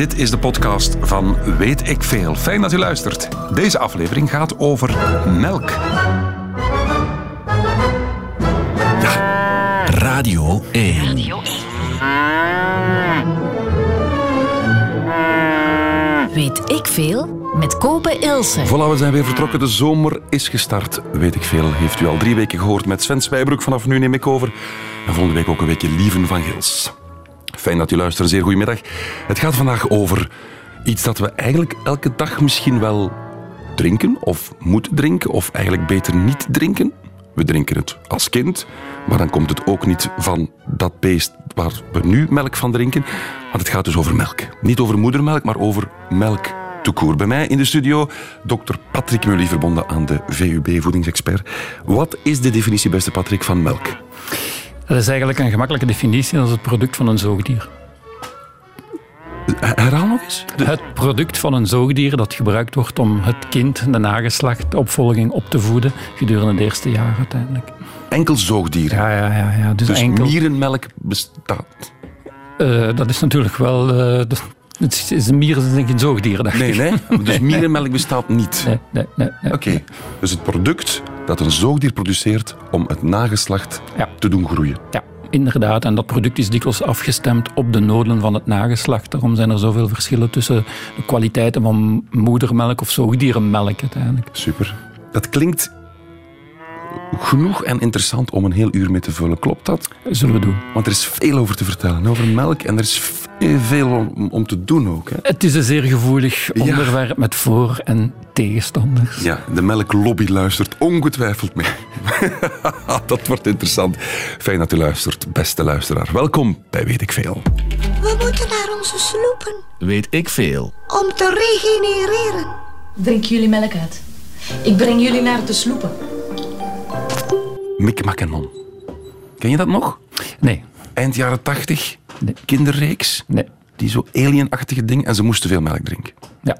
Dit is de podcast van Weet ik Veel. Fijn dat u luistert. Deze aflevering gaat over melk. Radio 1. Radio 1. Weet ik veel? Met Kopen Ilse. Voilà, we zijn weer vertrokken. De zomer is gestart. Weet ik veel, heeft u al drie weken gehoord met Sven Spijbroek. Vanaf nu neem ik over. En volgende week ook een weekje Lieven van Gils. Fijn dat u luistert. Zeer goedemiddag. Het gaat vandaag over iets dat we eigenlijk elke dag misschien wel drinken of moeten drinken of eigenlijk beter niet drinken. We drinken het als kind, maar dan komt het ook niet van dat beest waar we nu melk van drinken. Want het gaat dus over melk. Niet over moedermelk, maar over melk toekoer. Bij mij in de studio dokter Patrick Mully, verbonden aan de VUB Voedingsexpert. Wat is de definitie, beste Patrick, van melk? Dat is eigenlijk een gemakkelijke definitie. Dat is het product van een zoogdier. Herhaal nog eens. Het product van een zoogdier dat gebruikt wordt om het kind, de nageslacht, de opvolging op te voeden gedurende de eerste jaren uiteindelijk. Enkel zoogdieren? Ja, ja, ja. ja. Dus, dus enkel... mierenmelk bestaat? Uh, dat is natuurlijk wel... Uh, het is een mier is denk ik een zoogdier, dacht nee, nee, dus mierenmelk bestaat niet? Nee, nee, nee. nee Oké, dus het product dat een zoogdier produceert om het nageslacht ja. te doen groeien? Ja. Inderdaad, en dat product is dikwijls afgestemd op de noden van het nageslacht. Daarom zijn er zoveel verschillen tussen de kwaliteiten van moedermelk of zoogdierenmelk uiteindelijk. Super. Dat klinkt genoeg en interessant om een heel uur mee te vullen. Klopt dat? Zullen we doen. Want er is veel over te vertellen, over melk. En er is veel om, om te doen ook. Hè? Het is een zeer gevoelig onderwerp met voor- en tegenstanders. Ja, de melklobby luistert ongetwijfeld mee. dat wordt interessant. Fijn dat u luistert, beste luisteraar. Welkom bij Weet ik Veel. We moeten naar onze sloepen. Weet ik veel. Om te regenereren. Drinken jullie melk uit? Ik breng jullie naar de sloepen. Mick Macanon. Ken je dat nog? Nee. Eind jaren tachtig, nee. kinderreeks. Nee. Die zo alienachtige ding en ze moesten veel melk drinken. Ja.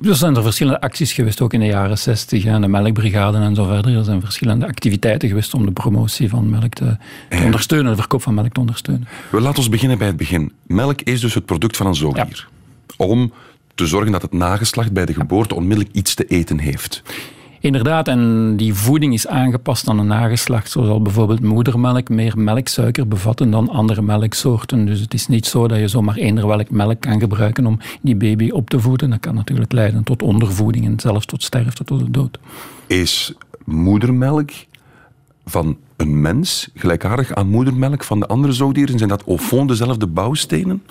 Er zijn er verschillende acties geweest, ook in de jaren 60, en de melkbrigade en zo verder. Er zijn verschillende activiteiten geweest om de promotie van melk te, te ondersteunen, de verkoop van melk te ondersteunen. We laten ons beginnen bij het begin. Melk is dus het product van een zoogdier. Om te zorgen dat het nageslacht bij de geboorte onmiddellijk iets te eten heeft. Inderdaad, en die voeding is aangepast aan een nageslacht. Zo zal bijvoorbeeld moedermelk meer melksuiker bevatten dan andere melksoorten. Dus het is niet zo dat je zomaar eender welk melk kan gebruiken om die baby op te voeden. Dat kan natuurlijk leiden tot ondervoeding en zelfs tot sterfte, tot de dood. Is moedermelk van een mens gelijkaardig aan moedermelk van de andere zoogdieren? Zijn dat au fond dezelfde bouwstenen?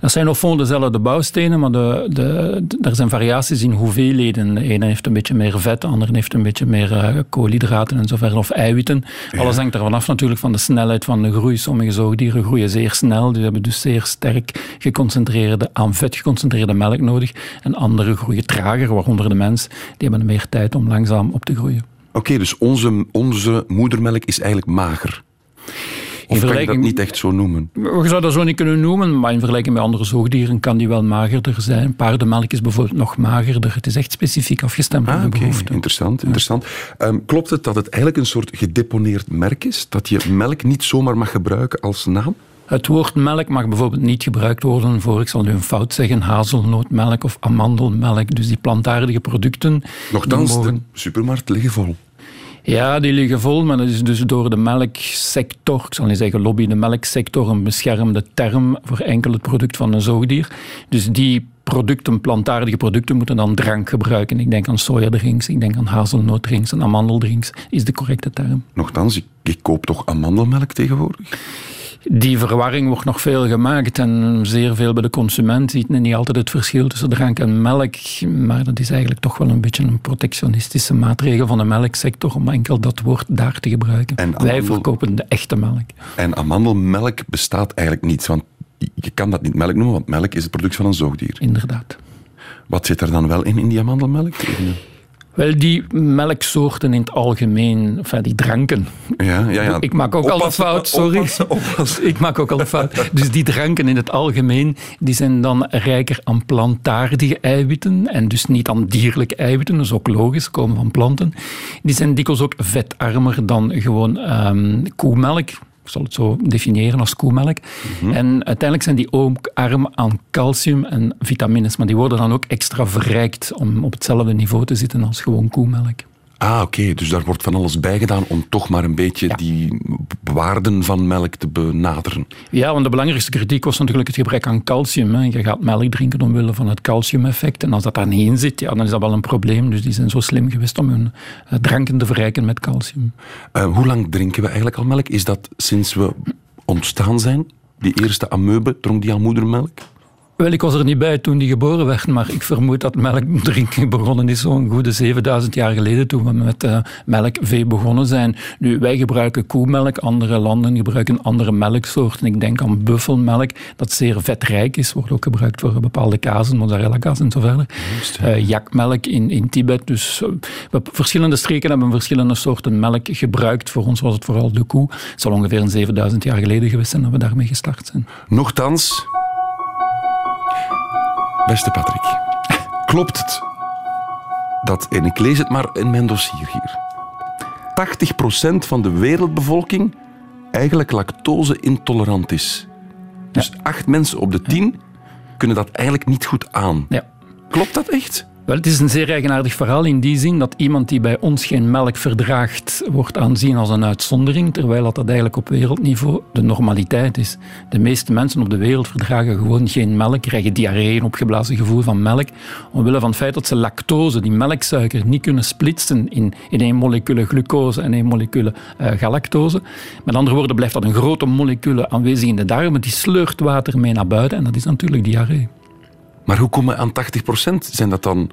Dat zijn au fond dezelfde bouwstenen, maar de, de, er zijn variaties in hoeveelheden. De ene heeft een beetje meer vet, de andere heeft een beetje meer uh, koolhydraten en zo verder, of eiwitten. Alles hangt ervan af natuurlijk van de snelheid van de groei. Sommige zoogdieren groeien zeer snel, die hebben dus zeer sterk geconcentreerde, aan vet geconcentreerde melk nodig. En andere groeien trager, waaronder de mens. Die hebben meer tijd om langzaam op te groeien. Oké, dus onze, onze moedermelk is eigenlijk mager. Of kan je dat niet echt zo noemen? We zouden dat zo niet kunnen noemen, maar in vergelijking met andere zoogdieren kan die wel magerder zijn. Paardenmelk is bijvoorbeeld nog magerder. Het is echt specifiek afgestemd op ah, de behoefte. Interessant, interessant. Um, klopt het dat het eigenlijk een soort gedeponeerd merk is? Dat je melk niet zomaar mag gebruiken als naam? Het woord melk mag bijvoorbeeld niet gebruikt worden voor, ik zal nu een fout zeggen, hazelnootmelk of amandelmelk. Dus die plantaardige producten. Nochtans, mogen... de supermarkt liggen vol. Ja, die liggen vol, maar dat is dus door de melksector, ik zal niet zeggen lobby, de melksector een beschermde term voor enkel het product van een zoogdier. Dus die producten, plantaardige producten, moeten dan drank gebruiken. Ik denk aan sojadrinks, ik denk aan hazelnootdrinks en amandeldrinks, is de correcte term. Nochtans, ik, ik koop toch amandelmelk tegenwoordig? Die verwarring wordt nog veel gemaakt en zeer veel bij de consument ziet men niet altijd het verschil tussen drank en melk. Maar dat is eigenlijk toch wel een beetje een protectionistische maatregel van de melksector om enkel dat woord daar te gebruiken. En Wij verkopen de echte melk. En amandelmelk bestaat eigenlijk niet, want je kan dat niet melk noemen, want melk is het product van een zoogdier. Inderdaad. Wat zit er dan wel in, in die amandelmelk? Wel, die melksoorten in het algemeen, enfin die dranken. Ja, ja, ja. Ik maak ook al een fout, sorry. Ik maak ook al een fout. Dus die dranken in het algemeen, die zijn dan rijker aan plantaardige eiwitten en dus niet aan dierlijke eiwitten, dat is ook logisch, komen van planten. Die zijn dikwijls ook vetarmer dan gewoon um, koemelk Ik zal het zo definiëren als koemelk. En uiteindelijk zijn die ook arm aan calcium en vitamines, maar die worden dan ook extra verrijkt om op hetzelfde niveau te zitten als gewoon koemelk. Ah, oké. Dus daar wordt van alles bij gedaan om toch maar een beetje Ja. die waarden van melk te benaderen. Ja, want de belangrijkste kritiek was natuurlijk het gebrek aan calcium. Hè. Je gaat melk drinken omwille van het calciumeffect. En als dat daar niet in zit, ja, dan is dat wel een probleem. Dus die zijn zo slim geweest om hun eh, dranken te verrijken met calcium. Eh, hoe lang drinken we eigenlijk al melk? Is dat sinds we ontstaan zijn? Die eerste amoebe, dronk die al moedermelk? Wel, ik was er niet bij toen die geboren werd, maar ik vermoed dat melk drinken begonnen is zo'n goede 7000 jaar geleden, toen we met eh, melkvee begonnen zijn. Nu, wij gebruiken koemelk, andere landen gebruiken andere melksoorten. Ik denk aan buffelmelk, dat zeer vetrijk is, wordt ook gebruikt voor bepaalde kazen, mozzarella kaas en zo verder. Eh, jakmelk in, in Tibet. Dus eh, we, verschillende streken hebben verschillende soorten melk gebruikt. Voor ons was het vooral de koe. Het zal ongeveer een 7000 jaar geleden geweest zijn dat we daarmee gestart zijn. Nochtans, beste Patrick, klopt het dat, en ik lees het maar in mijn dossier hier, 80% van de wereldbevolking eigenlijk lactose-intolerant is. Dus acht mensen op de tien kunnen dat eigenlijk niet goed aan. Ja. Klopt dat echt? Wel, het is een zeer eigenaardig verhaal in die zin dat iemand die bij ons geen melk verdraagt, wordt aanzien als een uitzondering, terwijl dat, eigenlijk op wereldniveau de normaliteit is. De meeste mensen op de wereld verdragen gewoon geen melk, krijgen diarree, een opgeblazen gevoel van melk, omwille van het feit dat ze lactose, die melksuiker, niet kunnen splitsen in, in één molecule glucose en één molecule eh, galactose. Met andere woorden blijft dat een grote molecule aanwezig in de darmen, die sleurt water mee naar buiten en dat is natuurlijk diarree. Maar hoe komen we aan 80%? Zijn dat dan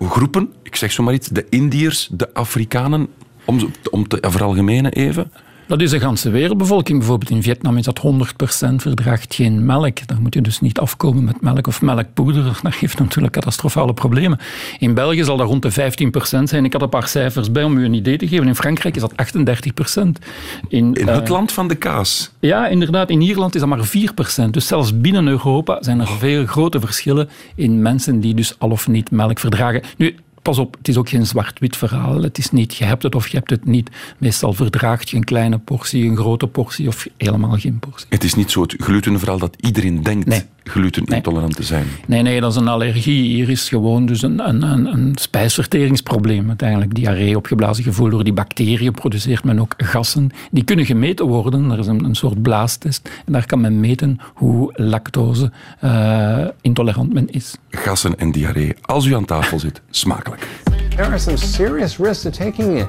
groepen? Ik zeg zo maar iets. De Indiërs, de Afrikanen, om, om te veralgemenen even. Dat is de ganse wereldbevolking. Bijvoorbeeld in Vietnam is dat 100% verdraagt geen melk. Daar moet je dus niet afkomen met melk of melkpoeder. Dat geeft natuurlijk catastrofale problemen. In België zal dat rond de 15% zijn. Ik had een paar cijfers bij om u een idee te geven. In Frankrijk is dat 38%. In, In eh, het land van de kaas. ja, inderdaad. In Ierland is dat maar 4%. Dus zelfs binnen Europa zijn er veel grote verschillen in mensen die dus al of niet melk verdragen. Nu, pas op, het is ook geen zwart-wit verhaal. Het is niet je hebt het of je hebt het niet. Meestal verdraagt je een kleine portie, een grote portie of helemaal geen portie. Het is niet zo het glutenverhaal dat iedereen denkt Nee. glutenintolerant te zijn. Nee, nee, dat is een allergie. Hier is gewoon dus een, een, een, een spijsverteringsprobleem. Uiteindelijk diarree, opgeblazen gevoel door die bacteriën produceert men ook gassen. Die kunnen gemeten worden. Er is een, een soort blaastest. En daar kan men meten hoe lactose eh, intolerant men is. Gassen en diarree. Als u aan tafel zit, smakelijk. There are some serious risks to taking it.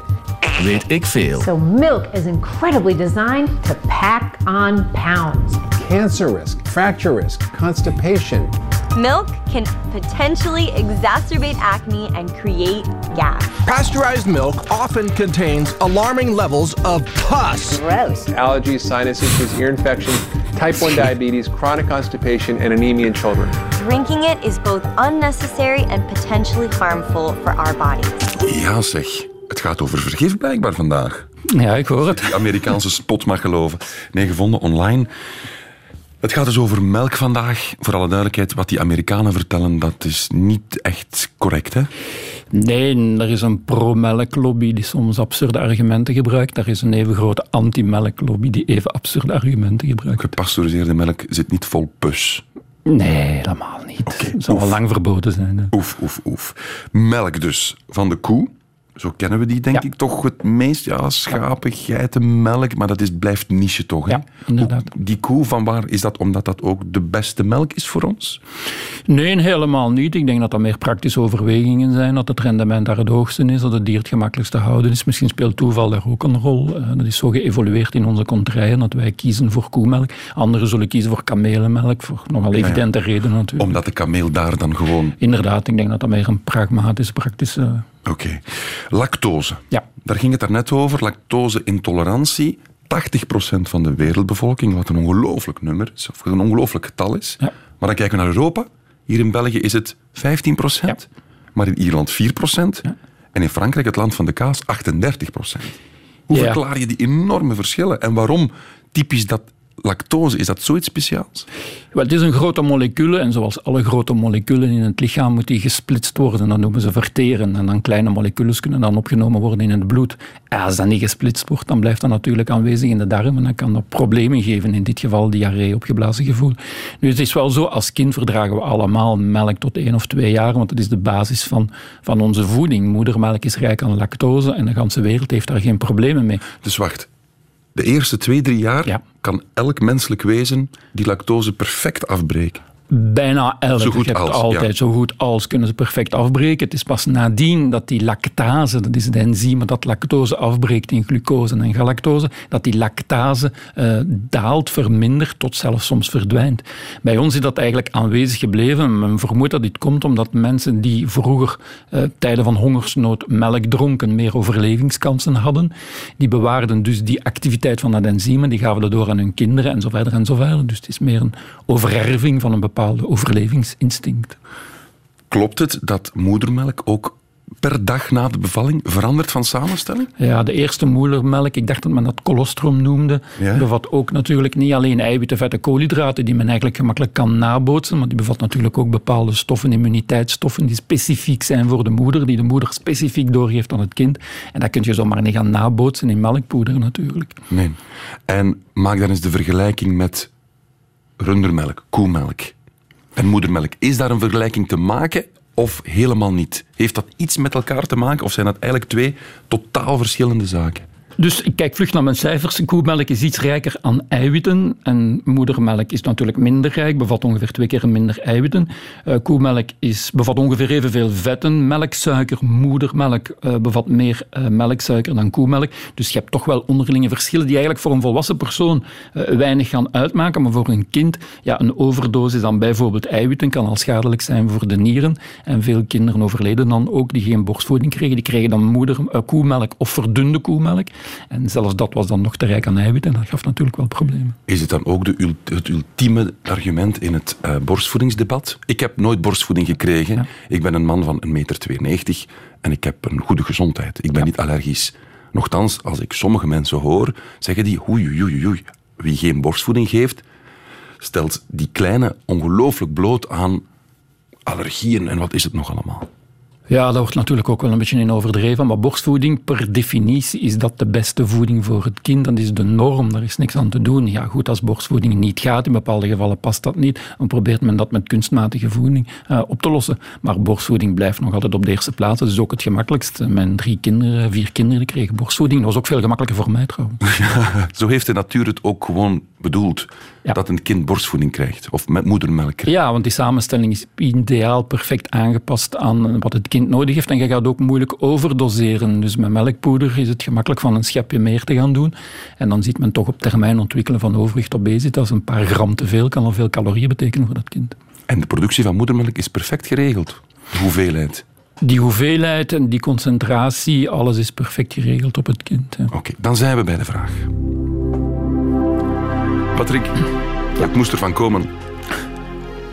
Weet ik veel. So milk is incredibly designed to pack on pounds. Cancer risk, fracture risk, constipation. Milk can potentially exacerbate acne and create gas. Pasteurized milk often contains alarming levels of pus. Gross. Allergies, sinus issues, ear infections, type 1 diabetes, chronic constipation, and anemia in children. Drinking it is both unnecessary and potentially harmful for our bodies. Ja zeg, het gaat over vergif blijkbaar vandaag. Ja, ik hoor het. Die Amerikaanse spot mag geloven. Nee, gevonden online. Het gaat dus over melk vandaag. Voor alle duidelijkheid, wat die Amerikanen vertellen, dat is niet echt correct, hè? Nee, er is een pro-melklobby die soms absurde argumenten gebruikt. Er is een even grote anti-melklobby die even absurde argumenten gebruikt. Gepasteuriseerde melk zit niet vol pus. Nee, helemaal niet. Het zou al oef. lang verboden zijn. hè. Oef, oef, oef. Melk dus, van de koe. Zo kennen we die, denk Ja. ik, toch het meest. Ja, schapen, geiten, melk. Maar dat is, blijft niche toch, hè? Ja, inderdaad. Hoe- Die koe, van waar is dat? Omdat dat ook de beste melk is voor ons? Nee, helemaal niet. Ik denk dat dat meer praktische overwegingen zijn. Dat het rendement daar het hoogste is, dat het dier het gemakkelijkst te houden is. Misschien speelt toeval daar ook een rol. Eh, Dat is zo geëvolueerd in onze contraien dat wij kiezen voor koemelk. Anderen zullen kiezen voor kamelenmelk, voor nogal evidente redenen natuurlijk. Omdat de kameel daar dan gewoon... Inderdaad, ik denk dat dat meer een pragmatische, praktische... Oké. Lactose. Ja. Daar ging het daarnet over. Lactose-intolerantie. 80% van de wereldbevolking, wat een ongelooflijk nummer is, of een ongelooflijk getal is. Ja. Maar dan kijken we naar Europa. Hier in België is het 15%, maar in Ierland 4%. En in Frankrijk, het land van de kaas, 38%. Hoe Ja. verklaar je die enorme verschillen? En waarom typisch dat lactose, is dat zoiets speciaals? Wel, het is een grote molecule en zoals alle grote moleculen in het lichaam moet die gesplitst worden. Dat noemen ze verteren. En dan kleine moleculen kunnen dan opgenomen worden in het bloed. En als dat niet gesplitst wordt, dan blijft dat natuurlijk aanwezig in de darmen en dan kan dat problemen geven. In dit geval diarree, opgeblazen gevoel. Nu, het is wel zo, als kind verdragen we allemaal melk tot één of twee jaar, want dat is de basis van, van onze voeding. Moedermelk is rijk aan lactose en de hele wereld heeft daar geen problemen mee. Dus wacht, de eerste twee, drie jaar kan elk menselijk wezen die lactose perfect afbreken. Bijna elk. Zo goed je hebt als, altijd ja. zo goed als kunnen ze perfect afbreken. Het is pas nadien dat die lactase, dat is het enzym dat lactose afbreekt in glucose en galactose, dat die lactase eh, daalt, vermindert tot zelfs soms verdwijnt. Bij ons is dat eigenlijk aanwezig gebleven. Men vermoedt dat dit komt omdat mensen die vroeger eh, tijden van hongersnood melk dronken meer overlevingskansen hadden. Die bewaarden dus die activiteit van dat enzym en die gaven dat door aan hun kinderen en zo verder en zo verder. Dus het is meer een overerving van een bepaalde overlevingsinstinct. Klopt het dat moedermelk ook per dag na de bevalling verandert van samenstelling? Ja, de eerste moedermelk, ik dacht dat men dat colostrum noemde, Ja. bevat ook natuurlijk niet alleen eiwitten, vetten, koolhydraten, die men eigenlijk gemakkelijk kan nabootsen, maar die bevat natuurlijk ook bepaalde stoffen, immuniteitsstoffen, die specifiek zijn voor de moeder, die de moeder specifiek doorgeeft aan het kind. En dat kun je zomaar niet gaan nabootsen in melkpoeder natuurlijk. Nee. En maak dan eens de vergelijking met rundermelk, koemelk en moedermelk. Is daar een vergelijking te maken of helemaal niet? Heeft dat iets met elkaar te maken of zijn dat eigenlijk twee totaal verschillende zaken? Dus ik kijk vlug naar mijn cijfers. Koemelk is iets rijker aan eiwitten en moedermelk is natuurlijk minder rijk, bevat ongeveer twee keer minder eiwitten. Eh, koemelk is, bevat ongeveer evenveel vetten. Melksuiker, moedermelk eh, bevat meer eh, melksuiker dan koemelk. Dus je hebt toch wel onderlinge verschillen die eigenlijk voor een volwassen persoon weinig gaan uitmaken, maar voor een kind, ja, een overdosis aan bijvoorbeeld eiwitten kan al schadelijk zijn voor de nieren. En veel kinderen overleden dan ook die geen borstvoeding kregen. Die kregen dan moeder, koemelk of verdunde koemelk. En zelfs dat was dan nog te rijk aan eiwitten. Dat gaf natuurlijk wel problemen. Is het dan ook de, het ultieme argument in het eh, borstvoedingsdebat? Ik heb nooit borstvoeding gekregen. Ik ben een man van 1,92 meter en ik heb een goede gezondheid. Ik ben niet allergisch. Nochtans, als ik sommige mensen hoor, zeggen die oei, oei, oei, oei. Wie geen borstvoeding geeft, stelt die kleine ongelooflijk bloot aan allergieën en wat is het nog allemaal. Ja, dat wordt natuurlijk ook wel een beetje in overdreven. Maar borstvoeding, per definitie, is dat de beste voeding voor het kind. Dat is de norm, daar is niks aan te doen. Ja, goed, als borstvoeding niet gaat, in bepaalde gevallen past dat niet, dan probeert men dat met kunstmatige voeding eh, op te lossen. Maar borstvoeding blijft nog altijd op de eerste plaats. Dat is ook het gemakkelijkst. Mijn drie kinderen, vier kinderen kregen borstvoeding. Dat was ook veel gemakkelijker voor mij trouwens. Zo heeft de natuur het ook gewoon bedoeld. Dat een kind borstvoeding krijgt. Of met moedermelk krijgt. Ja, want die samenstelling is ideaal perfect aangepast aan wat het kind nodig heeft. En je gaat ook moeilijk overdoseren. Dus met melkpoeder is het gemakkelijk van een schepje meer te gaan doen. En dan ziet men toch op termijn ontwikkelen van overgewicht, obesitas. Een paar gram te veel kan al veel calorieën betekenen voor dat kind. En de productie van moedermelk is perfect geregeld. De hoeveelheid. Die hoeveelheid en die concentratie, alles is perfect geregeld op het kind. Oké, dan zijn we bij de vraag. Patrick, het moest ervan komen.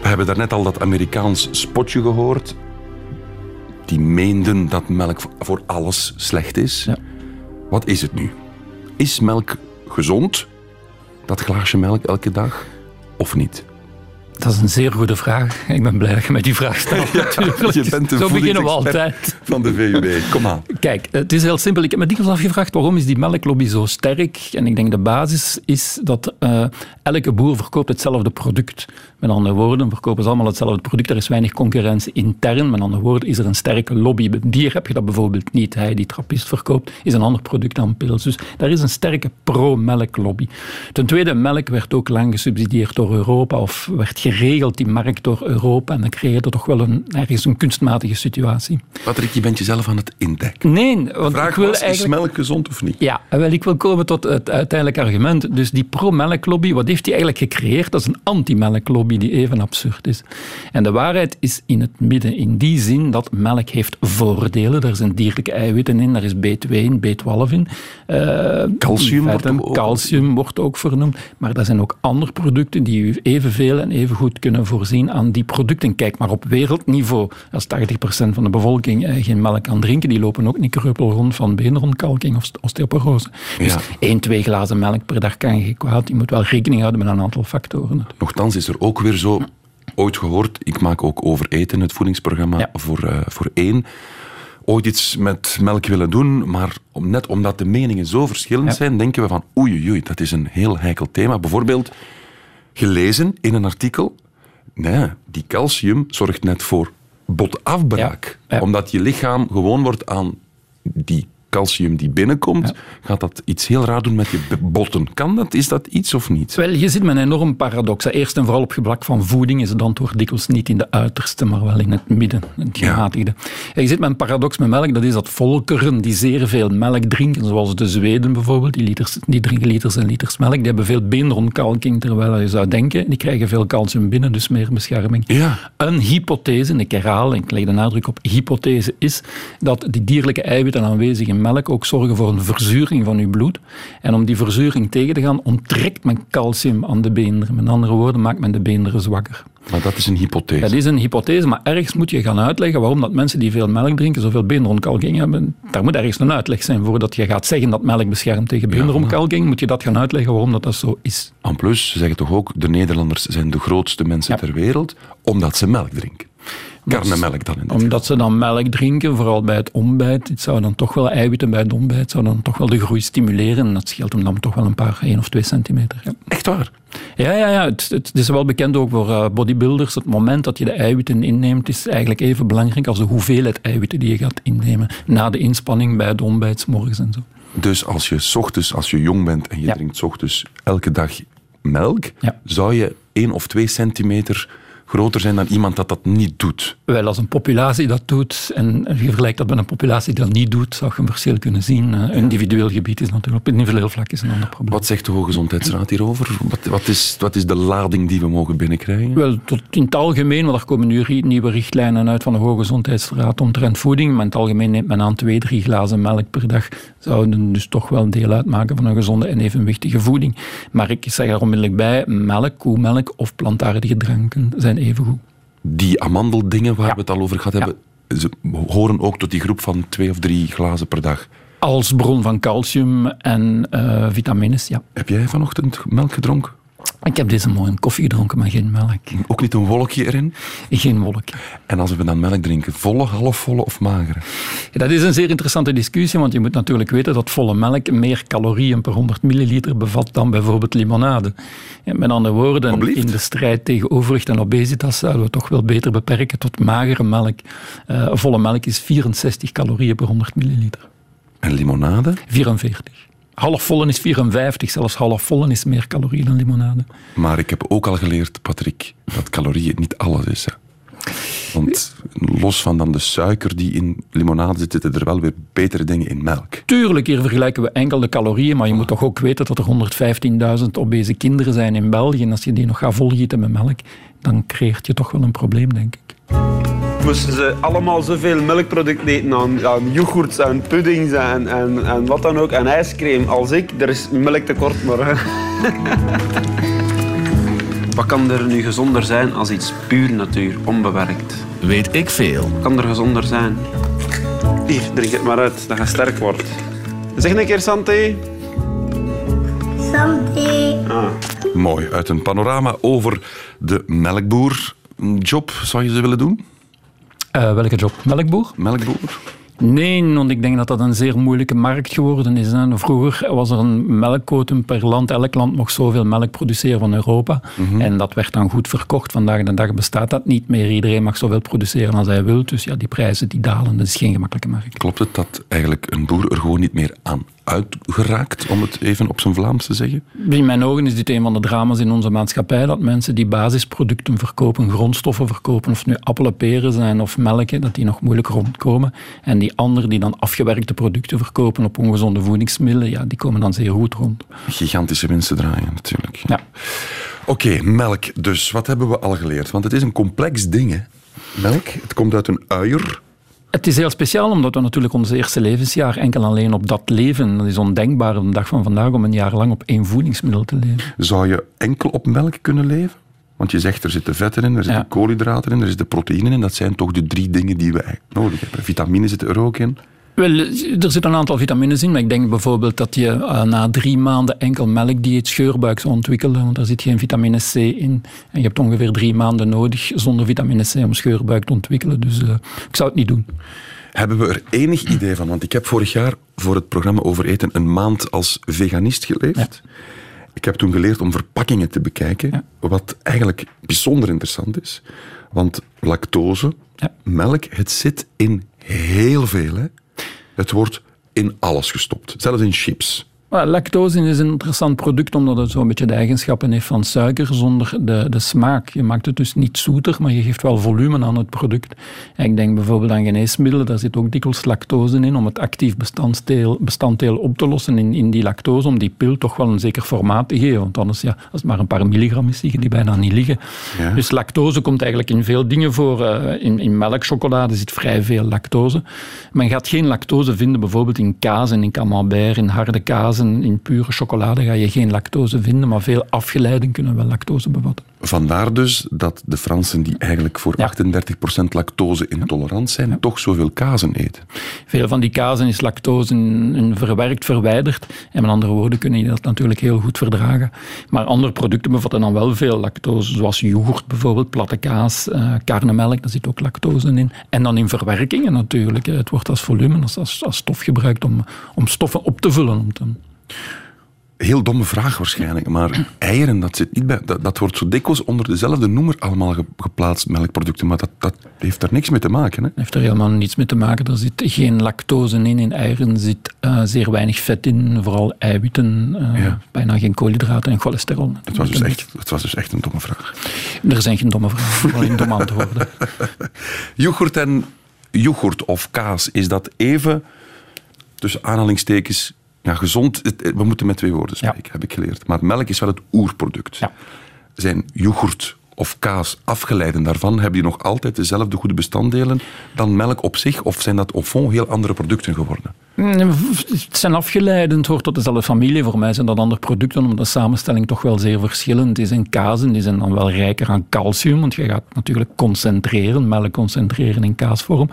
We hebben daarnet al dat Amerikaans spotje gehoord. Die meenden dat melk voor alles slecht is. Wat is het nu? Is melk gezond? Dat glaasje melk elke dag? Of niet? Dat is een zeer goede vraag. Ik ben blij dat je mij die vraag stelt. natuurlijk. Je bent Zo beginnen we altijd. van de VUB. Kom aan. Kijk, het is heel simpel. Ik heb me dikwijls afgevraagd waarom is die melklobby zo sterk? En ik denk de basis is dat eh, elke boer verkoopt hetzelfde product. Met andere woorden, verkopen ze allemaal hetzelfde product. Er is weinig concurrentie intern. Met andere woorden, is er een sterke lobby. Bij bier heb je dat bijvoorbeeld niet. Hij die trappist verkoopt, is een ander product dan pils. Dus daar is een sterke pro-melklobby. Ten tweede, melk werd ook lang gesubsidieerd door Europa of werd geregeld, die markt, door Europa. En dan kreeg je toch wel een, ergens een kunstmatige situatie. Patrick, je bent jezelf aan het indekken. Nee, want Vraag ik wil was, eigenlijk... is melk gezond of niet? Ja, wel, ik wil komen tot het uiteindelijke argument. Dus die pro-melklobby, wat heeft die eigenlijk gecreëerd? Dat is een anti-melklobby die even absurd is. En de waarheid is in het midden, in die zin dat melk heeft voordelen. Daar zijn dierlijke eiwitten in, daar is B2 in, B12 in. Eh, Calcium wordt calcium wordt ook vernoemd. Maar er zijn ook andere producten die u evenveel en even goed kunnen voorzien aan die producten. Kijk maar op wereldniveau, als 80% van de bevolking eh, geen melk kan drinken, die lopen ook niet kreupel rond van beenrontkalking of osteoporose. Dus Ja. één, twee glazen melk per dag kan je kwaad. je moet wel rekening houden met een aantal factoren. Nochtans is er ook weer zo, ooit gehoord, ik maak ook over eten het voedingsprogramma voor, uh, voor één ooit iets met melk willen doen, maar om, net omdat de meningen zo verschillend zijn, denken we van oei, oei, dat is een heel heikel thema. Bijvoorbeeld gelezen in een artikel, nee, die calcium zorgt net voor botafbraak. Omdat je lichaam gewoon wordt aan die calcium die binnenkomt, gaat dat iets heel raar doen met je botten. Kan dat? Is dat iets of niet? Wel, je zit met een enorm paradox. Eerst en vooral op gebied van voeding is het antwoord dikwijls niet in de uiterste, maar wel in het midden, het gematigde. Je zit met een paradox met melk, dat is dat volkeren die zeer veel melk drinken, zoals de Zweden bijvoorbeeld, die, liters, die drinken liters en liters melk, die hebben veel beenderontkalking, terwijl je zou denken, die krijgen veel calcium binnen, dus meer bescherming. Ja. Een hypothese, ik herhaal, en ik leg de nadruk op hypothese, is dat die dierlijke eiwitten aanwezig in melk ook zorgen voor een verzuring van uw bloed. En om die verzuring tegen te gaan, onttrekt men calcium aan de beenderen. Met andere woorden, maakt men de beenderen zwakker. Maar dat is een hypothese. Dat is een hypothese, maar ergens moet je gaan uitleggen waarom dat mensen die veel melk drinken zoveel beenderontkalking hebben. Daar moet ergens een uitleg zijn voordat je gaat zeggen dat melk beschermt tegen beenderontkalking. Moet je dat gaan uitleggen waarom dat, dat zo is. En plus, ze zeggen toch ook, de Nederlanders zijn de grootste mensen ter wereld, omdat ze melk drinken. Karnemelk dan in Omdat ze dan melk drinken, vooral bij het ontbijt. Het zou dan toch wel eiwitten bij het ontbijt, zou dan toch wel de groei stimuleren. En dat scheelt hem dan toch wel een paar, één of twee centimeter. Ja. Echt waar? Ja, ja, ja. Het, het, is wel bekend ook voor uh, bodybuilders. Het moment dat je de eiwitten inneemt, is eigenlijk even belangrijk als de hoeveelheid eiwitten die je gaat innemen. Na de inspanning bij het ontbijt, morgens en zo. Dus als je ochtends, als je jong bent en je ja. drinkt ochtends elke dag melk, ja. zou je één of twee centimeter groter zijn dan iemand dat dat niet doet? Wel, als een populatie dat doet en je vergelijkt dat met een populatie die dat niet doet, zou je een verschil kunnen zien. Een individueel gebied is natuurlijk op individueel vlak is een ander probleem. Wat zegt de Hoogezondheidsraad hierover? Wat, wat, is, wat is de lading die we mogen binnenkrijgen? Wel, tot in het algemeen, want er komen nu nieuwe richtlijnen uit van de Hoogezondheidsraad omtrent voeding, maar in het algemeen neemt men aan twee, drie glazen melk per dag zouden dus toch wel deel uitmaken van een gezonde en evenwichtige voeding. Maar ik zeg er onmiddellijk bij, melk, koemelk of plantaardige dranken zijn even goed. Die amandeldingen waar we het al over gehad hebben, ze horen ook tot die groep van twee of drie glazen per dag. Als bron van calcium en uh, vitamines, ja. Heb jij vanochtend melk gedronken? Ik heb deze morgen koffie gedronken, maar geen melk. Ook niet een wolkje erin? Geen wolkje. En als we dan melk drinken, volle, halfvolle of magere? Ja, dat is een zeer interessante discussie, want je moet natuurlijk weten dat volle melk meer calorieën per 100 milliliter bevat dan bijvoorbeeld limonade. En met andere woorden, in de strijd tegen overgewicht en obesitas zouden we toch wel beter beperken tot magere melk. Uh, volle melk is 64 calorieën per 100 milliliter. En limonade? 44. Halfvolle is 54, zelfs halfvolle is meer calorieën dan limonade. Maar ik heb ook al geleerd, Patrick, dat calorieën niet alles is. Hè. Want los van dan de suiker die in limonade zit, zitten er wel weer betere dingen in melk. Tuurlijk, hier vergelijken we enkel de calorieën, maar je moet toch ook weten dat er 115.000 obese kinderen zijn in België. En als je die nog gaat volgieten met melk, dan creëert je toch wel een probleem, denk ik moesten ze allemaal zoveel melkproducten eten aan, aan yoghurts en puddings en, en, en wat dan ook, en ijscream als ik. Er is melktekort, maar... wat kan er nu gezonder zijn als iets puur natuur, onbewerkt? Weet ik veel. Wat kan er gezonder zijn? Hier, drink het maar uit, dat je sterk wordt. Zeg een keer Santé. Santé. Ah. Mooi, uit een panorama over de melkboer. Job, zou je ze willen doen? Uh, welke job? Melkboer? Melkboer. Nee, want ik denk dat dat een zeer moeilijke markt geworden is. Hè. Vroeger was er een melkquotum per land. Elk land mocht zoveel melk produceren van Europa. Mm -hmm. En dat werd dan goed verkocht. Vandaag de dag bestaat dat niet meer. Iedereen mag zoveel produceren als hij wil. Dus ja, die prijzen die dalen. Dat is geen gemakkelijke markt. Klopt het dat eigenlijk een boer er gewoon niet meer aan uitgeraakt, om het even op zijn Vlaams te zeggen? In mijn ogen is dit een van de drama's in onze maatschappij, dat mensen die basisproducten verkopen, grondstoffen verkopen, of nu appelen, peren zijn of melk, dat die nog moeilijk rondkomen. En die anderen die dan afgewerkte producten verkopen op ongezonde voedingsmiddelen, ja, die komen dan zeer goed rond. Gigantische winsten draaien natuurlijk. Ja. Oké, okay, melk dus. Wat hebben we al geleerd? Want het is een complex ding, hè? Melk, het komt uit een uier. Het is heel speciaal, omdat we natuurlijk ons eerste levensjaar enkel alleen op dat leven, dat is ondenkbaar op de dag van vandaag, om een jaar lang op één voedingsmiddel te leven. Zou je enkel op melk kunnen leven? Want je zegt, er zitten vetten in, er zitten ja. koolhydraten in, er zitten proteïnen in. Dat zijn toch de drie dingen die we nodig hebben. Vitamine zitten er ook in. Wel, er zitten een aantal vitamines in, maar ik denk bijvoorbeeld dat je uh, na drie maanden enkel melkdieet scheurbuik zou ontwikkelen, want daar zit geen vitamine C in. En je hebt ongeveer drie maanden nodig zonder vitamine C om scheurbuik te ontwikkelen. Dus uh, ik zou het niet doen. Hebben we er enig idee van? Want ik heb vorig jaar voor het programma over eten een maand als veganist geleefd. Ja. Ik heb toen geleerd om verpakkingen te bekijken, ja. wat eigenlijk bijzonder interessant is. Want lactose, ja. melk, het zit in heel veel. Hè? Het wordt in alles gestopt, zelfs in chips. Lactose is een interessant product omdat het zo'n beetje de eigenschappen heeft van suiker zonder de, de smaak. Je maakt het dus niet zoeter, maar je geeft wel volume aan het product. En ik denk bijvoorbeeld aan geneesmiddelen, daar zit ook dikwijls lactose in om het actief bestanddeel, bestanddeel op te lossen in, in die lactose, om die pil toch wel een zeker formaat te geven. Want anders, ja, als het maar een paar milligram is, die bijna niet liggen. Ja. Dus lactose komt eigenlijk in veel dingen voor. Uh, in, in melkchocolade zit vrij veel lactose. Men gaat geen lactose vinden bijvoorbeeld in kaas en in camembert, in harde kazen in pure chocolade ga je geen lactose vinden, maar veel afgeleiden kunnen wel lactose bevatten. Vandaar dus dat de Fransen, die eigenlijk voor ja. 38% lactose intolerant zijn, ja. toch zoveel kazen eten. Veel van die kazen is lactose in verwerkt, verwijderd. En met andere woorden kunnen je dat natuurlijk heel goed verdragen. Maar andere producten bevatten dan wel veel lactose, zoals yoghurt bijvoorbeeld, platte kaas, uh, karnemelk, daar zit ook lactose in. En dan in verwerkingen natuurlijk. Het wordt als volume, als, als, als stof gebruikt om, om stoffen op te vullen. Om te, Heel domme vraag waarschijnlijk, maar eieren, dat zit niet bij. Dat, dat wordt zo dikwijls onder dezelfde noemer allemaal geplaatst, melkproducten, maar dat, dat heeft daar niks mee te maken. Hè? heeft er helemaal niets mee te maken. Er zit geen lactose in. In eieren zit uh, zeer weinig vet in, vooral eiwitten, uh, ja. bijna geen koolhydraten en cholesterol. Dat was, dus echt, dat was dus echt een domme vraag. Er zijn geen domme vragen, alleen domme antwoorden. yoghurt en yoghurt of kaas, is dat even, tussen aanhalingstekens, ja, gezond, we moeten met twee woorden spreken, ja. heb ik geleerd. Maar melk is wel het oerproduct. Ja. Zijn yoghurt of kaas afgeleiden daarvan, hebben die nog altijd dezelfde goede bestanddelen dan melk op zich? Of zijn dat au fond heel andere producten geworden? Het zijn afgeleiden, het hoort tot dezelfde familie. Voor mij zijn dat andere producten, omdat de samenstelling toch wel zeer verschillend is. En kazen die zijn dan wel rijker aan calcium, want je gaat natuurlijk concentreren, melk concentreren in kaasvorm.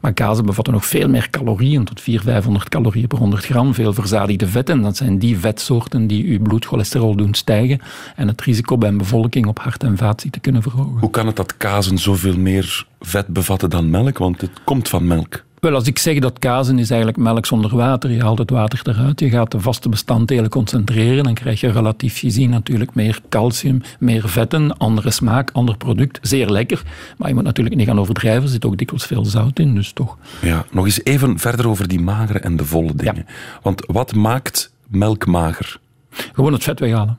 Maar kazen bevatten nog veel meer calorieën, tot 400, 500 calorieën per 100 gram. Veel verzadigde vetten, en dat zijn die vetsoorten die je bloedcholesterol doen stijgen en het risico bij een bevolking op hart- en vaatziekten kunnen verhogen. Hoe kan het dat kazen zoveel meer vet bevatten dan melk? Want het komt van melk. Wel, als ik zeg dat kazen is eigenlijk melk zonder water, je haalt het water eruit, je gaat de vaste bestanddelen concentreren, dan krijg je relatief gezien natuurlijk meer calcium, meer vetten, andere smaak, ander product. Zeer lekker, maar je moet natuurlijk niet gaan overdrijven, er zit ook dikwijls veel zout in, dus toch. Ja, nog eens even verder over die magere en de volle dingen. Ja. Want wat maakt melk mager? Gewoon het vet weghalen.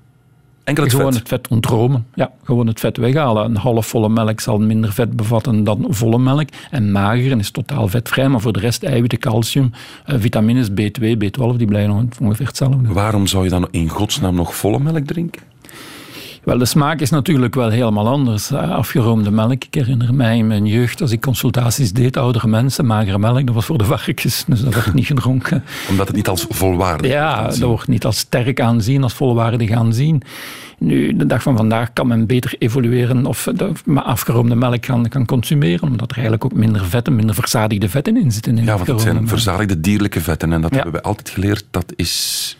Enkel het gewoon vet? het vet ontromen. Ja, gewoon het vet weghalen. Een halfvolle melk zal minder vet bevatten dan volle melk. En mager is totaal vetvrij, maar voor de rest eiwitten, calcium, uh, vitamines B2, B12, die blijven ongeveer hetzelfde. Waarom zou je dan in godsnaam nog volle melk drinken? Wel, de smaak is natuurlijk wel helemaal anders. Afgeroomde melk. Ik herinner mij in mijn jeugd, als ik consultaties deed, oudere mensen, magere melk, dat was voor de varkens, dus dat werd niet gedronken. Omdat het niet als volwaardig Ja, dat wordt niet als sterk aanzien, als volwaardig aanzien. Nu, de dag van vandaag kan men beter evolueren of de afgeroomde melk gaan, gaan consumeren, omdat er eigenlijk ook minder vetten, minder verzadigde vetten in zitten. In ja, want het zijn melk. verzadigde dierlijke vetten en dat ja. hebben we altijd geleerd, dat is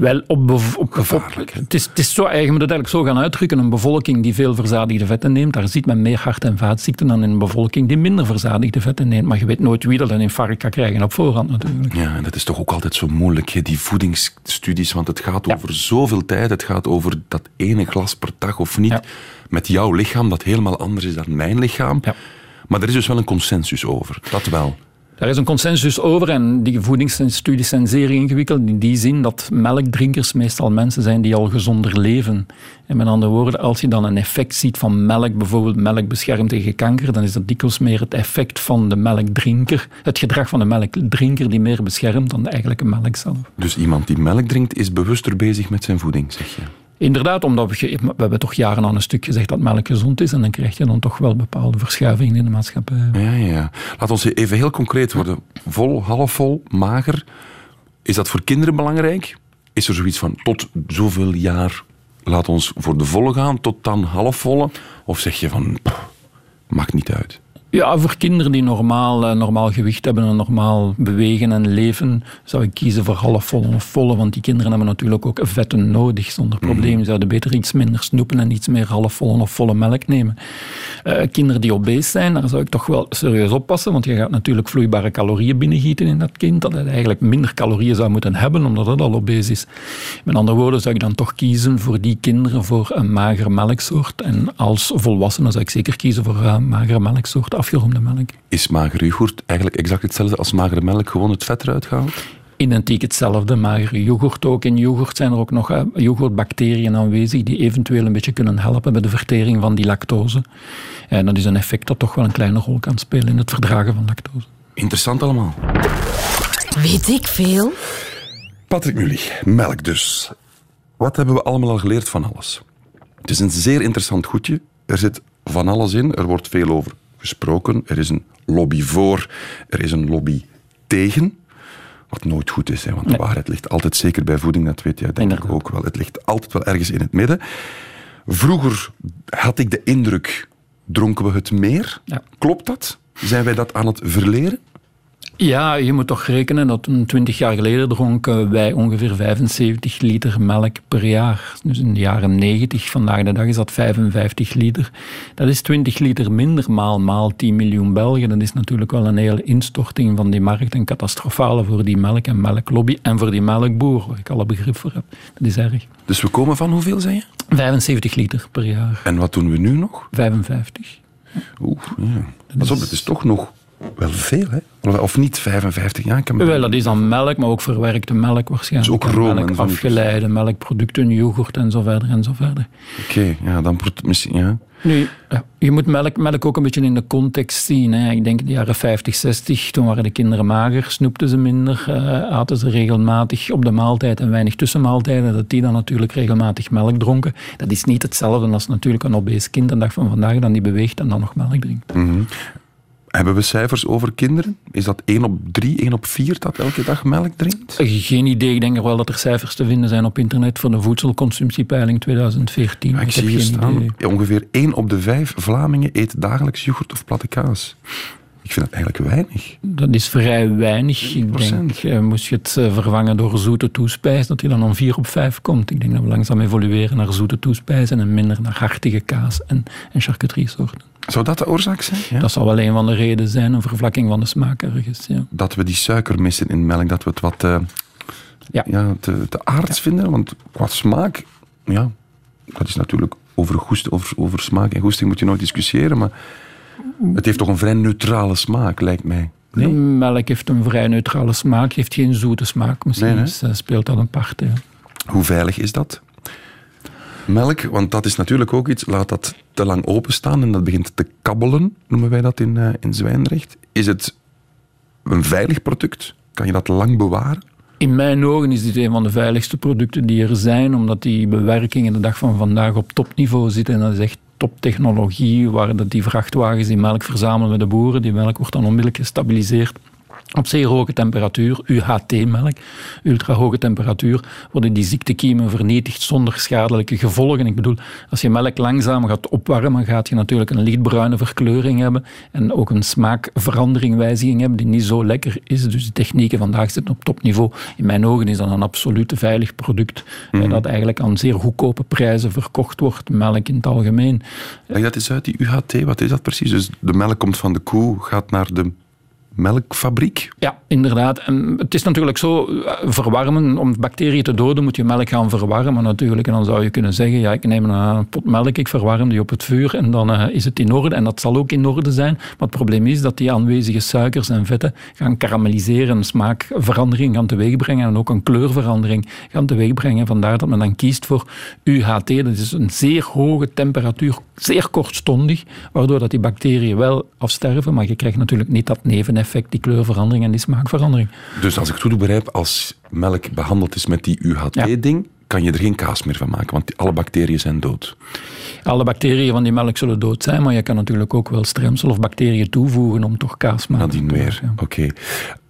wel, op, op, op het, is, het is zo je moet het eigenlijk zo gaan uitdrukken. Een bevolking die veel verzadigde vetten neemt, daar ziet men meer hart- en vaatziekten dan in een bevolking die minder verzadigde vetten neemt. Maar je weet nooit wie dat een infarct kan krijgen op voorhand natuurlijk. Ja, en dat is toch ook altijd zo moeilijk, die voedingsstudies, want het gaat over ja. zoveel tijd. Het gaat over dat ene glas per dag of niet. Ja. Met jouw lichaam, dat helemaal anders is dan mijn lichaam. Ja. Maar er is dus wel een consensus over, dat wel. Daar is een consensus over en die voedingsstudies zijn zeer ingewikkeld in die zin dat melkdrinkers meestal mensen zijn die al gezonder leven. En met andere woorden, als je dan een effect ziet van melk, bijvoorbeeld melk beschermt tegen kanker, dan is dat dikwijls meer het effect van de melkdrinker, het gedrag van de melkdrinker die meer beschermt dan de eigenlijke melk zelf. Dus iemand die melk drinkt is bewuster bezig met zijn voeding, zeg je? Inderdaad, omdat we, we hebben toch jaren aan een stuk gezegd dat melk gezond is en dan krijg je dan toch wel bepaalde verschuivingen in de maatschappij. Ja, ja. Laat ons even heel concreet worden. Vol, halfvol, mager. Is dat voor kinderen belangrijk? Is er zoiets van tot zoveel jaar laat ons voor de volle gaan, tot dan halfvolle? Of zeg je van, pff, maakt niet uit? Ja, voor kinderen die normaal, eh, normaal gewicht hebben en normaal bewegen en leven, zou ik kiezen voor halfvolle of volle. Want die kinderen hebben natuurlijk ook vetten nodig zonder probleem. Ze zouden beter iets minder snoepen en iets meer halfvolle of volle melk nemen. Eh, kinderen die obese zijn, daar zou ik toch wel serieus oppassen. Want je gaat natuurlijk vloeibare calorieën binnengieten in dat kind. Dat het eigenlijk minder calorieën zou moeten hebben, omdat het al obese is. Met andere woorden zou ik dan toch kiezen voor die kinderen voor een magere melksoort. En als volwassene zou ik zeker kiezen voor een magere melksoort afgeronde melk. Is magere yoghurt eigenlijk exact hetzelfde als magere melk, gewoon het vet eruit gehaald? Identiek hetzelfde, magere yoghurt ook. In yoghurt zijn er ook nog uh, yoghurtbacteriën aanwezig die eventueel een beetje kunnen helpen bij de vertering van die lactose. En dat is een effect dat toch wel een kleine rol kan spelen in het verdragen van lactose. Interessant allemaal. Weet ik veel? Patrick Mully, melk dus. Wat hebben we allemaal al geleerd van alles? Het is een zeer interessant goedje. Er zit van alles in. Er wordt veel over gesproken. Er is een lobby voor, er is een lobby tegen. Wat nooit goed is, hè, want de waarheid ligt altijd zeker bij voeding, dat weet jij denk ik ook wel. Het ligt altijd wel ergens in het midden. Vroeger had ik de indruk, dronken we het meer? Ja. Klopt dat? Zijn wij dat aan het verleren? Ja, je moet toch rekenen dat twintig jaar geleden dronken wij ongeveer 75 liter melk per jaar. Dus in de jaren 90, vandaag de dag is dat 55 liter. Dat is 20 liter minder maal, maal 10 miljoen Belgen. Dat is natuurlijk wel een hele instorting van die markt en catastrofale voor die melk- en melklobby en voor die melkboer, waar ik alle begrip voor heb. Dat is erg. Dus we komen van hoeveel, zei je? 75 liter per jaar. En wat doen we nu nog? 55. Oeh, ja. Pas op, het is toch nog wel veel, hè? Of niet 55 jaar? Kan Wel, dat is dan melk, maar ook verwerkte melk waarschijnlijk. Dus ook room melk, afgeleide melkproducten, yoghurt en zo verder en zo verder. Oké, ja, dan misschien, ja. Nu, ja, je moet melk, melk ook een beetje in de context zien. Hè. Ik denk in de jaren 50, 60, toen waren de kinderen mager, snoepten ze minder, eh, aten ze regelmatig op de maaltijd en weinig tussenmaaltijden, dat die dan natuurlijk regelmatig melk dronken. Dat is niet hetzelfde als natuurlijk een obese kind een dag van vandaag dan die beweegt en dan nog melk drinkt. Mhm. Hebben we cijfers over kinderen? Is dat 1 op 3, 1 op 4 dat elke dag melk drinkt? Geen idee, ik denk wel dat er cijfers te vinden zijn op internet voor de voedselconsumptiepeiling 2014. Ja, ik ik zie heb hier staan, idee. ongeveer 1 op de 5 Vlamingen eet dagelijks yoghurt of platte kaas. Ik vind dat eigenlijk weinig. Dat is vrij weinig. Ik denk, eh, moest je het eh, vervangen door zoete toespijs, dat hij dan om 4 op 5 komt. Ik denk dat we langzaam evolueren naar zoete toespijzen en minder naar hartige kaas en, en charcuteriesoorten. Zou dat de oorzaak zijn? Ja? Dat zal wel een van de redenen zijn, een vervlakking van de smaak ergens. Ja. Dat we die suiker missen in melk, dat we het wat eh, ja. te, te aards vinden. Want qua smaak, ja, dat is natuurlijk over, goest, over, over smaak en goesting moet je nooit discussiëren, maar het heeft toch een vrij neutrale smaak, lijkt mij. De melk heeft een vrij neutrale smaak, heeft geen zoete smaak. Misschien Nee, nee. eh, speelt dat een part. Hoe veilig is dat? Melk, want dat is natuurlijk ook iets, laat dat te lang openstaan en dat begint te kabbelen, noemen wij dat in, eh, in Zwijndrecht. Is het een veilig product? Kan je dat lang bewaren? In mijn ogen is dit een van de veiligste producten die er zijn, omdat die bewerkingen de dag van vandaag op topniveau zitten. En dat is echt toptechnologie, waar dat die vrachtwagens die melk verzamelen bij de boeren. Die melk wordt dan onmiddellijk gestabiliseerd. Op zeer hoge temperatuur, UHT-melk, ultrahoge temperatuur, worden die ziektekiemen vernietigd zonder schadelijke gevolgen. Ik bedoel, als je melk langzaam gaat opwarmen, gaat je natuurlijk een lichtbruine verkleuring hebben en ook een smaakverandering, wijziging hebben die niet zo lekker is. Dus de technieken vandaag zitten op topniveau. In mijn ogen is dat een absoluut veilig product eh, dat eigenlijk aan zeer goedkope prijzen verkocht wordt, melk in het algemeen. Leg dat eens uit, die UHT, wat is dat precies? Dus de melk komt van de koe, gaat naar de melkfabriek? Ja, inderdaad. En het is natuurlijk zo, eh, verwarmen, om bacteriën te doden moet je melk gaan verwarmen natuurlijk. En dan zou je kunnen zeggen, ja, ik neem een pot melk, ik verwarm die op het vuur en dan eh, is het in orde. En dat zal ook in orde zijn. Maar het probleem is dat die aanwezige suikers en vetten gaan karamelliseren, smaakverandering gaan teweegbrengen en ook een kleurverandering gaan teweegbrengen. Vandaar dat men dan kiest voor UHT, dat is een zeer hoge temperatuur, zeer kortstondig, waardoor dat die bacteriën wel afsterven, maar je krijgt natuurlijk niet dat neveneffect, die kleurverandering en die smaakverandering. Dus als ik het goed begrijp, als melk behandeld is met die UHT-ding, kan je er geen kaas meer van maken, want alle bacteriën zijn dood. Alle bacteriën van die melk zullen dood zijn, maar je kan natuurlijk ook wel stremsel of bacteriën toevoegen om toch kaas te maken. Nadien weer. Oké.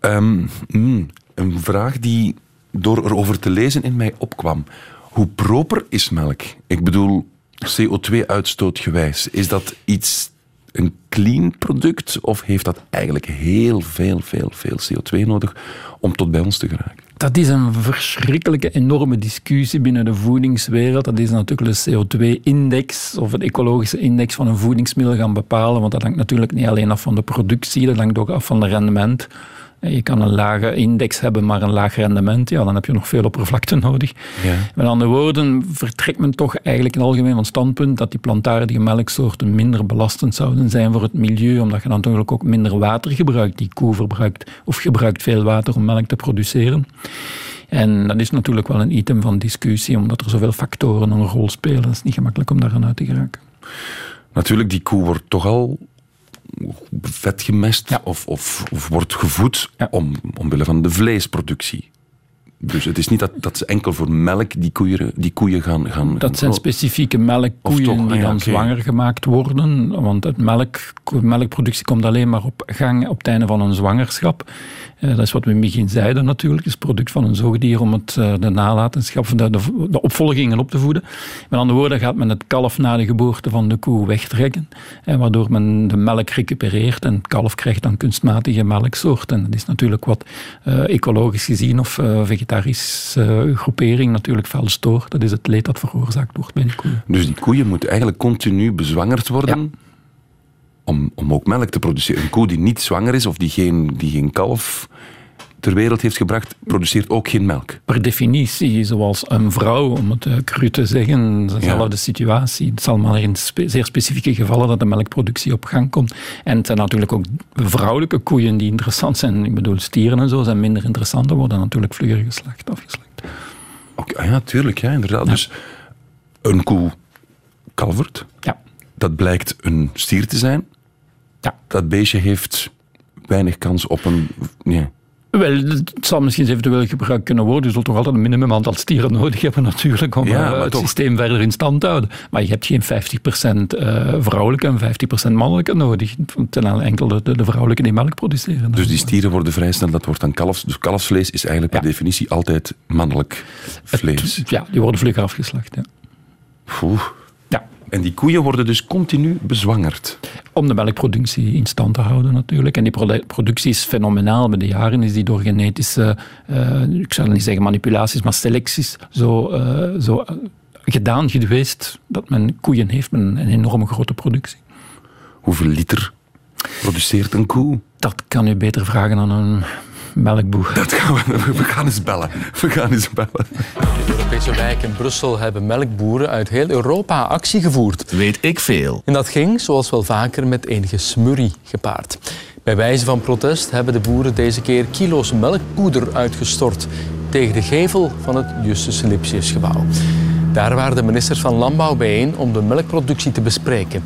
Ehm, mm, een vraag die door erover te lezen in mij opkwam. Hoe proper is melk? Ik bedoel, CO2-uitstoot gewijs. Is dat iets, een clean product? Of heeft dat eigenlijk heel veel, veel, veel CO2 nodig om tot bij ons te geraken? Dat is een verschrikkelijke, enorme discussie binnen de voedingswereld. Dat is natuurlijk de CO2-index of het ecologische index van een voedingsmiddel gaan bepalen. Want dat hangt natuurlijk niet alleen af van de productie, dat hangt ook af van het rendement. Je kan een lage index hebben, maar een laag rendement. Ja, dan heb je nog veel oppervlakte nodig. Ja. Met andere woorden vertrekt men toch eigenlijk in het algemeen van standpunt dat die plantaardige melksoorten minder belastend zouden zijn voor het milieu, omdat je dan natuurlijk ook minder water gebruikt. Die koe verbruikt of gebruikt veel water om melk te produceren. En dat is natuurlijk wel een item van discussie, omdat er zoveel factoren een rol spelen. Het is niet gemakkelijk om daar aan uit te geraken. Natuurlijk, die koe wordt toch al vet gemest of, of, of, wordt gevoed om, omwille van de vleesproductie. Dus het is niet dat, dat ze enkel voor melk die koeien, die koeien gaan, gaan... Dat zijn specifieke melkkoeien toch, die ah ja, dan zwanger gemaakt worden. Want het melk, melkproductie komt alleen maar op gang op het einde van een zwangerschap. Eh, dat is wat we in het begin zeiden natuurlijk. Het is product van een zoogdier om het, eh, de nalatenschap, de, de, de opvolgingen op te voeden. Met andere woorden gaat men het kalf na de geboorte van de koe wegtrekken. eh, waardoor men de melk recupereert. En het kalf krijgt dan kunstmatige melksoort. En dat is natuurlijk wat eh, ecologisch gezien of vegetarische eh, groepering natuurlijk fel. Dat is het leed dat veroorzaakt wordt bij de koeien. Dus die koeien moeten eigenlijk continu bezwangerd worden om, om ook melk te produceren. Een koe die niet zwanger is of die geen, die geen kalf ter wereld heeft gebracht, produceert ook geen melk. Per definitie, zoals een vrouw, om het eh, cru te zeggen, dezelfde situatie. Het zal maar in spe- zeer specifieke gevallen dat de melkproductie op gang komt. En het zijn natuurlijk ook vrouwelijke koeien die interessant zijn. Ik bedoel, stieren en zo zijn minder interessant, dan worden natuurlijk vlugger geslacht, afgeslacht. Oké, ah ja, tuurlijk, ja, inderdaad. Dus een koe kalvert. Ja. Dat blijkt een stier te zijn. Ja. Dat beestje heeft weinig kans op een... Nee. Wel, het zal misschien eventueel gebruikt kunnen worden. Je zult toch altijd een minimum aantal stieren nodig hebben natuurlijk om Ja, eh, het toch. systeem verder in stand te houden. Maar je hebt geen 50% eh, vrouwelijke en 50% mannelijke nodig. Zijn al enkel de, de vrouwelijke die melk produceren. Dus die stieren worden vrij snel, dat wordt dan kalfs. Dus kalfsvlees is eigenlijk per definitie altijd mannelijk vlees. Ja, die worden vlug afgeslacht. Ja. Oeh. En die koeien worden dus continu bezwangerd. Om de melkproductie in stand te houden natuurlijk. En die produ- productie is fenomenaal. Met de jaren is die door genetische, eh, ik zal niet zeggen manipulaties, maar selecties zo, eh, zo eh, gedaan geweest dat men koeien heeft met een enorme grote productie. Hoeveel liter produceert een koe? Dat kan u beter vragen aan een melkboer. Dat gaan we, we gaan eens bellen. We gaan eens bellen. In de Europese wijk in Brussel hebben melkboeren uit heel Europa actie gevoerd. Weet ik veel. En dat ging, zoals wel vaker, met enige smurrie gepaard. Bij wijze van protest hebben de boeren deze keer kilo's melkpoeder uitgestort tegen de gevel van het Justus Lipsius gebouw. Daar waren de ministers van Landbouw bijeen om de melkproductie te bespreken.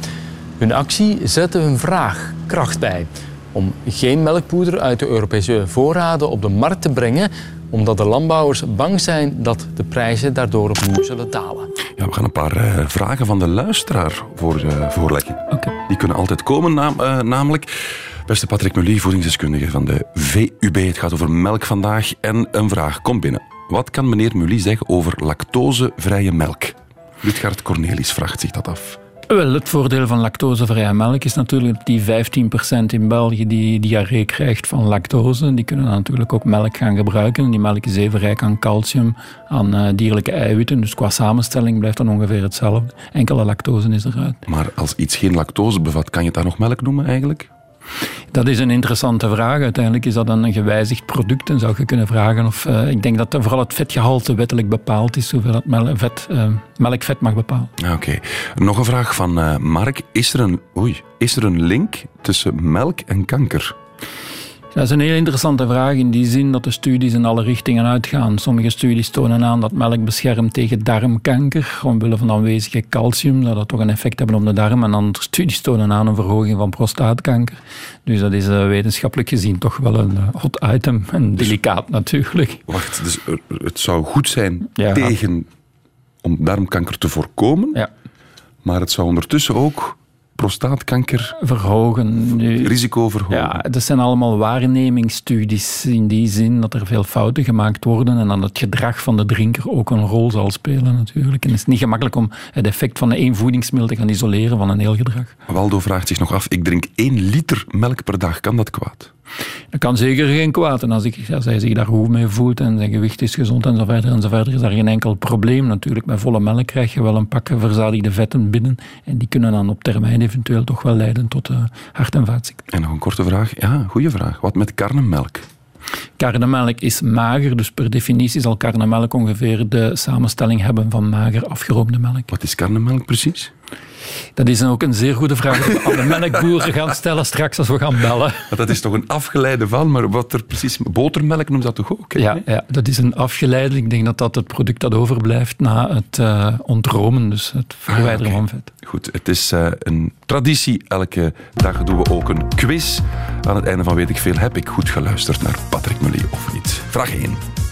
Hun actie zette hun vraag kracht bij om geen melkpoeder uit de Europese voorraden op de markt te brengen, omdat de landbouwers bang zijn dat de prijzen daardoor opnieuw zullen dalen. Ja, we gaan een paar eh, vragen van de luisteraar voor, eh, voorleggen. Die kunnen altijd komen, naam- eh, namelijk... Beste Patrick Mully, voedingsdeskundige van de VUB. Het gaat over melk vandaag. En een vraag komt binnen. Wat kan meneer Mully zeggen over lactosevrije melk? Lutgard Cornelis vraagt zich dat af. Wel, het voordeel van lactosevrije melk is natuurlijk dat die 15% in België die diarree krijgt van lactose, die kunnen natuurlijk ook melk gaan gebruiken. Die melk is even rijk aan calcium, aan eh, dierlijke eiwitten, dus qua samenstelling blijft dan ongeveer hetzelfde. Enkele lactose is eruit. Maar als iets geen lactose bevat, kan je het dan nog melk noemen eigenlijk? Dat is een interessante vraag. Uiteindelijk is dat dan een gewijzigd product en zou je kunnen vragen of... eh, ik denk dat vooral het vetgehalte wettelijk bepaald is, hoeveel het mel- vet, eh, melkvet mag bepalen. Ah, Oké. Nog een vraag van eh, Mark. Is er, een, oei, is er een link tussen melk en kanker? Dat is een heel interessante vraag in die zin dat de studies in alle richtingen uitgaan. Sommige studies tonen aan dat melk beschermt tegen darmkanker, omwille van aanwezige calcium, dat dat toch een effect hebben op de darm. En andere studies tonen aan een verhoging van prostaatkanker. Dus dat is eh, wetenschappelijk gezien toch wel een eh, hot item en delicaat natuurlijk. Wacht, dus er- het zou goed zijn Ja. tegen om darmkanker te voorkomen, Ja. maar het zou ondertussen ook prostaatkanker verhogen. Nu, risico verhogen. Ja, dat zijn allemaal waarnemingsstudies in die zin dat er veel fouten gemaakt worden en dat het gedrag van de drinker ook een rol zal spelen natuurlijk. En het is niet gemakkelijk om het effect van één voedingsmiddel te gaan isoleren van een heel gedrag. Waldo vraagt zich nog af, ik drink één liter melk per dag, kan dat kwaad? Dat kan zeker geen kwaad. En als, ik, als hij zich daar goed mee voelt en zijn gewicht is gezond en zo verder en zo verder, is daar geen enkel probleem natuurlijk. Met volle melk krijg je wel een pak verzadigde vetten binnen en die kunnen dan op termijn eventueel toch wel leiden tot uh, hart- en vaatziekten. En nog een korte vraag. Ja, goede vraag. Wat met karnemelk? Karnemelk is mager, dus per definitie zal karnemelk ongeveer de samenstelling hebben van mager afgeroomde melk. Wat is karnemelk precies? Dat is ook een zeer goede vraag die we de melkboeren gaan stellen straks als we gaan bellen. Maar dat is toch een afgeleide van, maar wat er precies... Botermelk noemt dat toch ook? Hè? Ja, ja, dat is een afgeleide. Ik denk dat dat het product dat overblijft na het uh, ontromen, dus het verwijderen ah, okay. van vet. Goed, het is uh, een traditie. Elke dag doen we ook een quiz. Aan het einde van Weet ik Veel heb ik goed geluisterd naar Patrick Mully of niet. Vraag 1.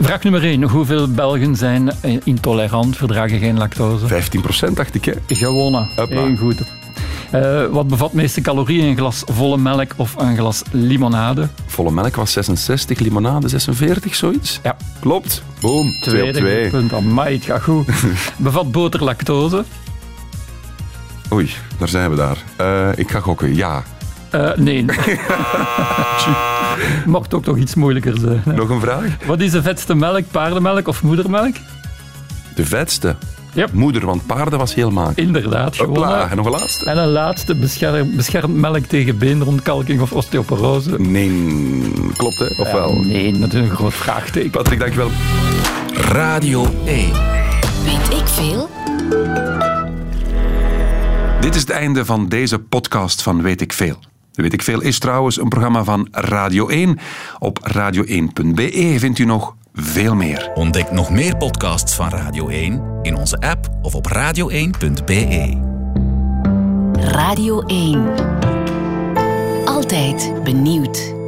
Vraag nummer 1. Hoeveel Belgen zijn intolerant, verdragen geen lactose? 15 procent, dacht ik. Hè? Gewonnen. Heel goed. Uh, wat bevat meeste calorieën? Een glas volle melk of een glas limonade? Volle melk was 66, limonade 46, zoiets? Ja. Klopt. Boom. Tweede 2 op 2. punt. Amai, het gaat goed. bevat boter lactose? Oei, daar zijn we daar. Uh, ik ga gokken, ja. Uh, nee. Mocht ook toch iets moeilijker zijn. Nog een vraag? Wat is de vetste melk, paardenmelk of moedermelk? De vetste? Yep. Moeder, want paarden was heel maak. Inderdaad. Hopla, en nog een laatste. En een laatste, bescherm, beschermt melk tegen beenrondkalking of osteoporose? Nee, klopt hè? Of ja, wel? Nee, dat is een groot vraagteken. Patrick, dankjewel. Radio 1. Weet ik veel? Dit is het einde van deze podcast van Weet ik Veel. Weet ik Veel is trouwens een programma van Radio 1. Op radio1.be vindt u nog veel meer. Ontdek nog meer podcasts van Radio 1 in onze app of op radio1.be. Radio 1. Altijd benieuwd.